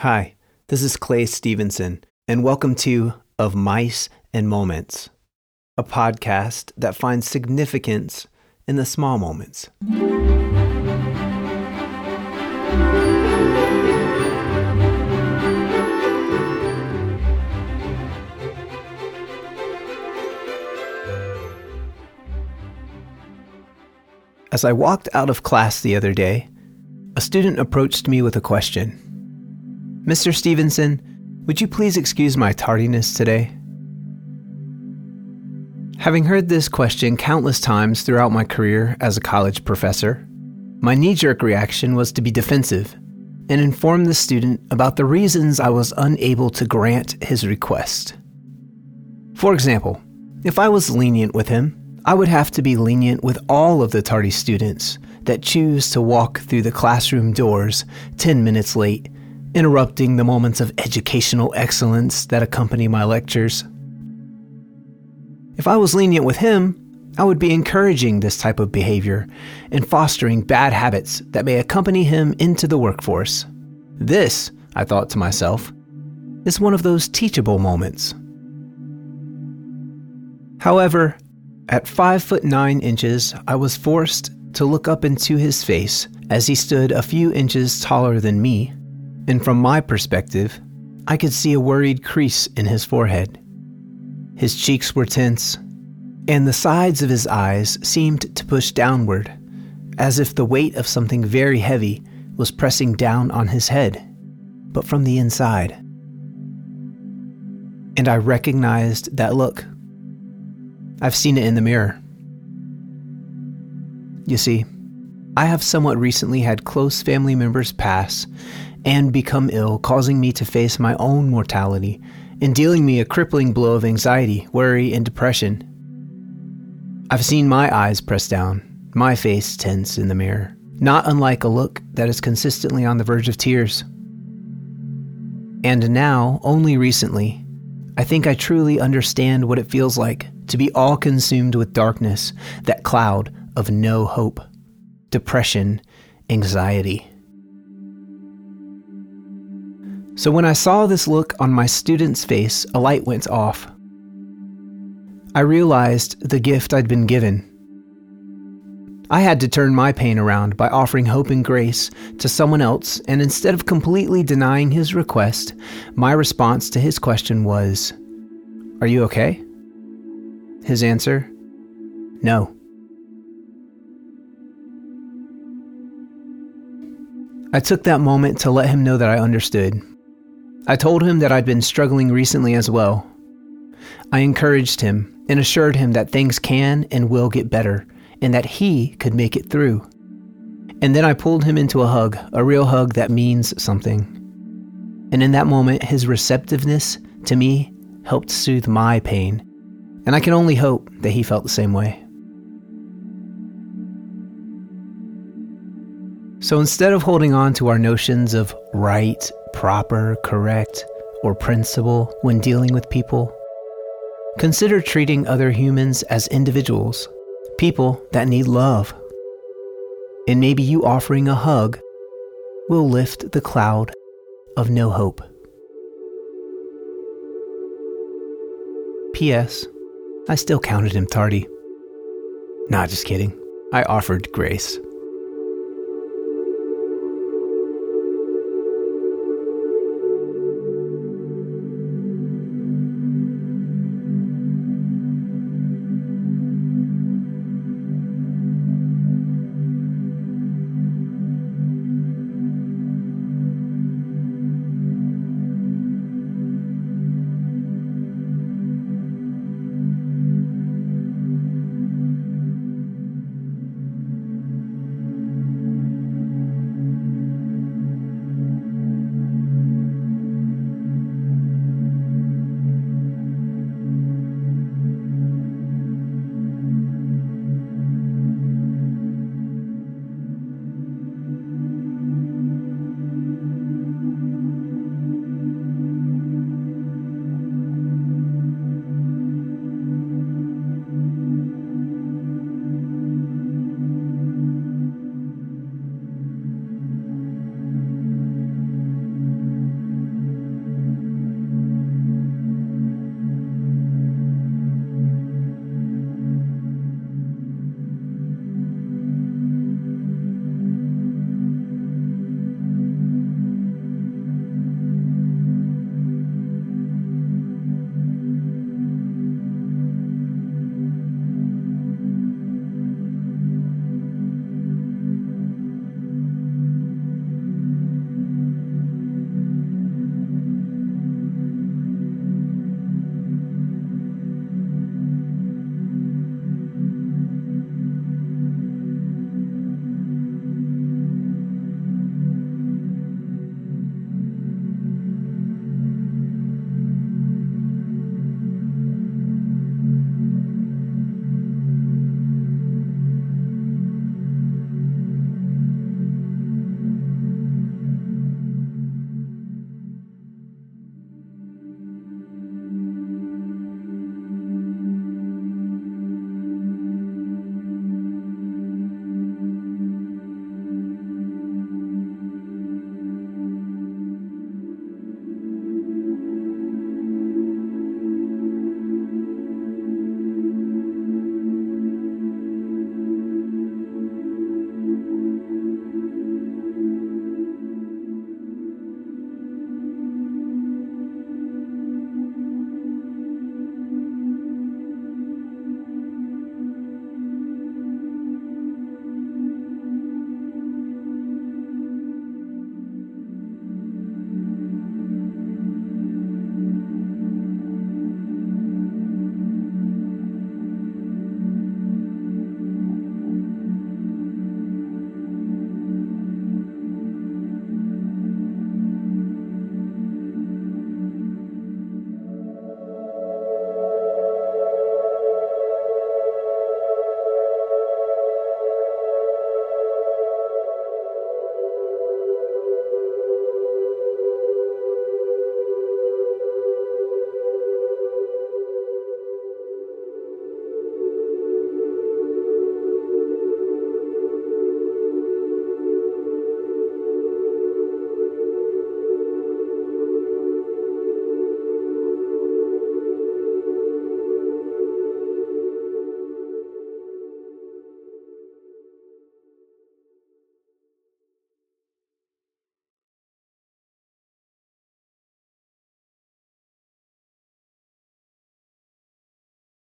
Hi, this is Clay Stevenson, and welcome to Of Mice and Moments, a podcast that finds significance in the small moments. As I walked out of class the other day, a student approached me with a question. Mr. Stevenson, would you please excuse my tardiness today? Having heard this question countless times throughout my career as a college professor, my knee jerk reaction was to be defensive and inform the student about the reasons I was unable to grant his request. For example, if I was lenient with him, I would have to be lenient with all of the tardy students that choose to walk through the classroom doors 10 minutes late, interrupting the moments of educational excellence that accompany my lectures. If I was lenient with him, I would be encouraging this type of behavior and fostering bad habits that may accompany him into the workforce. This, I thought to myself, is one of those teachable moments. However, at 5 foot 9 inches, I was forced to look up into his face as he stood a few inches taller than me, and from my perspective, I could see a worried crease in his forehead. His cheeks were tense, and the sides of his eyes seemed to push downward, as if the weight of something very heavy was pressing down on his head, but from the inside. And I recognized that look. I've seen it in the mirror. You see, I have somewhat recently had close family members pass and become ill, causing me to face my own mortality and dealing me a crippling blow of anxiety, worry, and depression. I've seen my eyes pressed down, my face tense in the mirror, not unlike a look that is consistently on the verge of tears. And now, only recently, I think I truly understand what it feels like to be all consumed with darkness, that cloud of no hope, depression, anxiety. So when I saw this look on my student's face, a light went off. I realized the gift I'd been given. I had to turn my pain around by offering hope and grace to someone else, and instead of completely denying his request, my response to his question was, Are you okay? His answer No. I took that moment to let him know that I understood. I told him that I'd been struggling recently as well. I encouraged him and assured him that things can and will get better and that he could make it through. And then I pulled him into a hug, a real hug that means something. And in that moment, his receptiveness to me helped soothe my pain and I can only hope that he felt the same way. So instead of holding on to our notions of right, proper, correct, or principle when dealing with people, consider treating other humans as individuals, people that need love. And maybe you offering a hug will lift the cloud of no hope. P.S. I still counted him tardy. Nah, just kidding. I offered grace.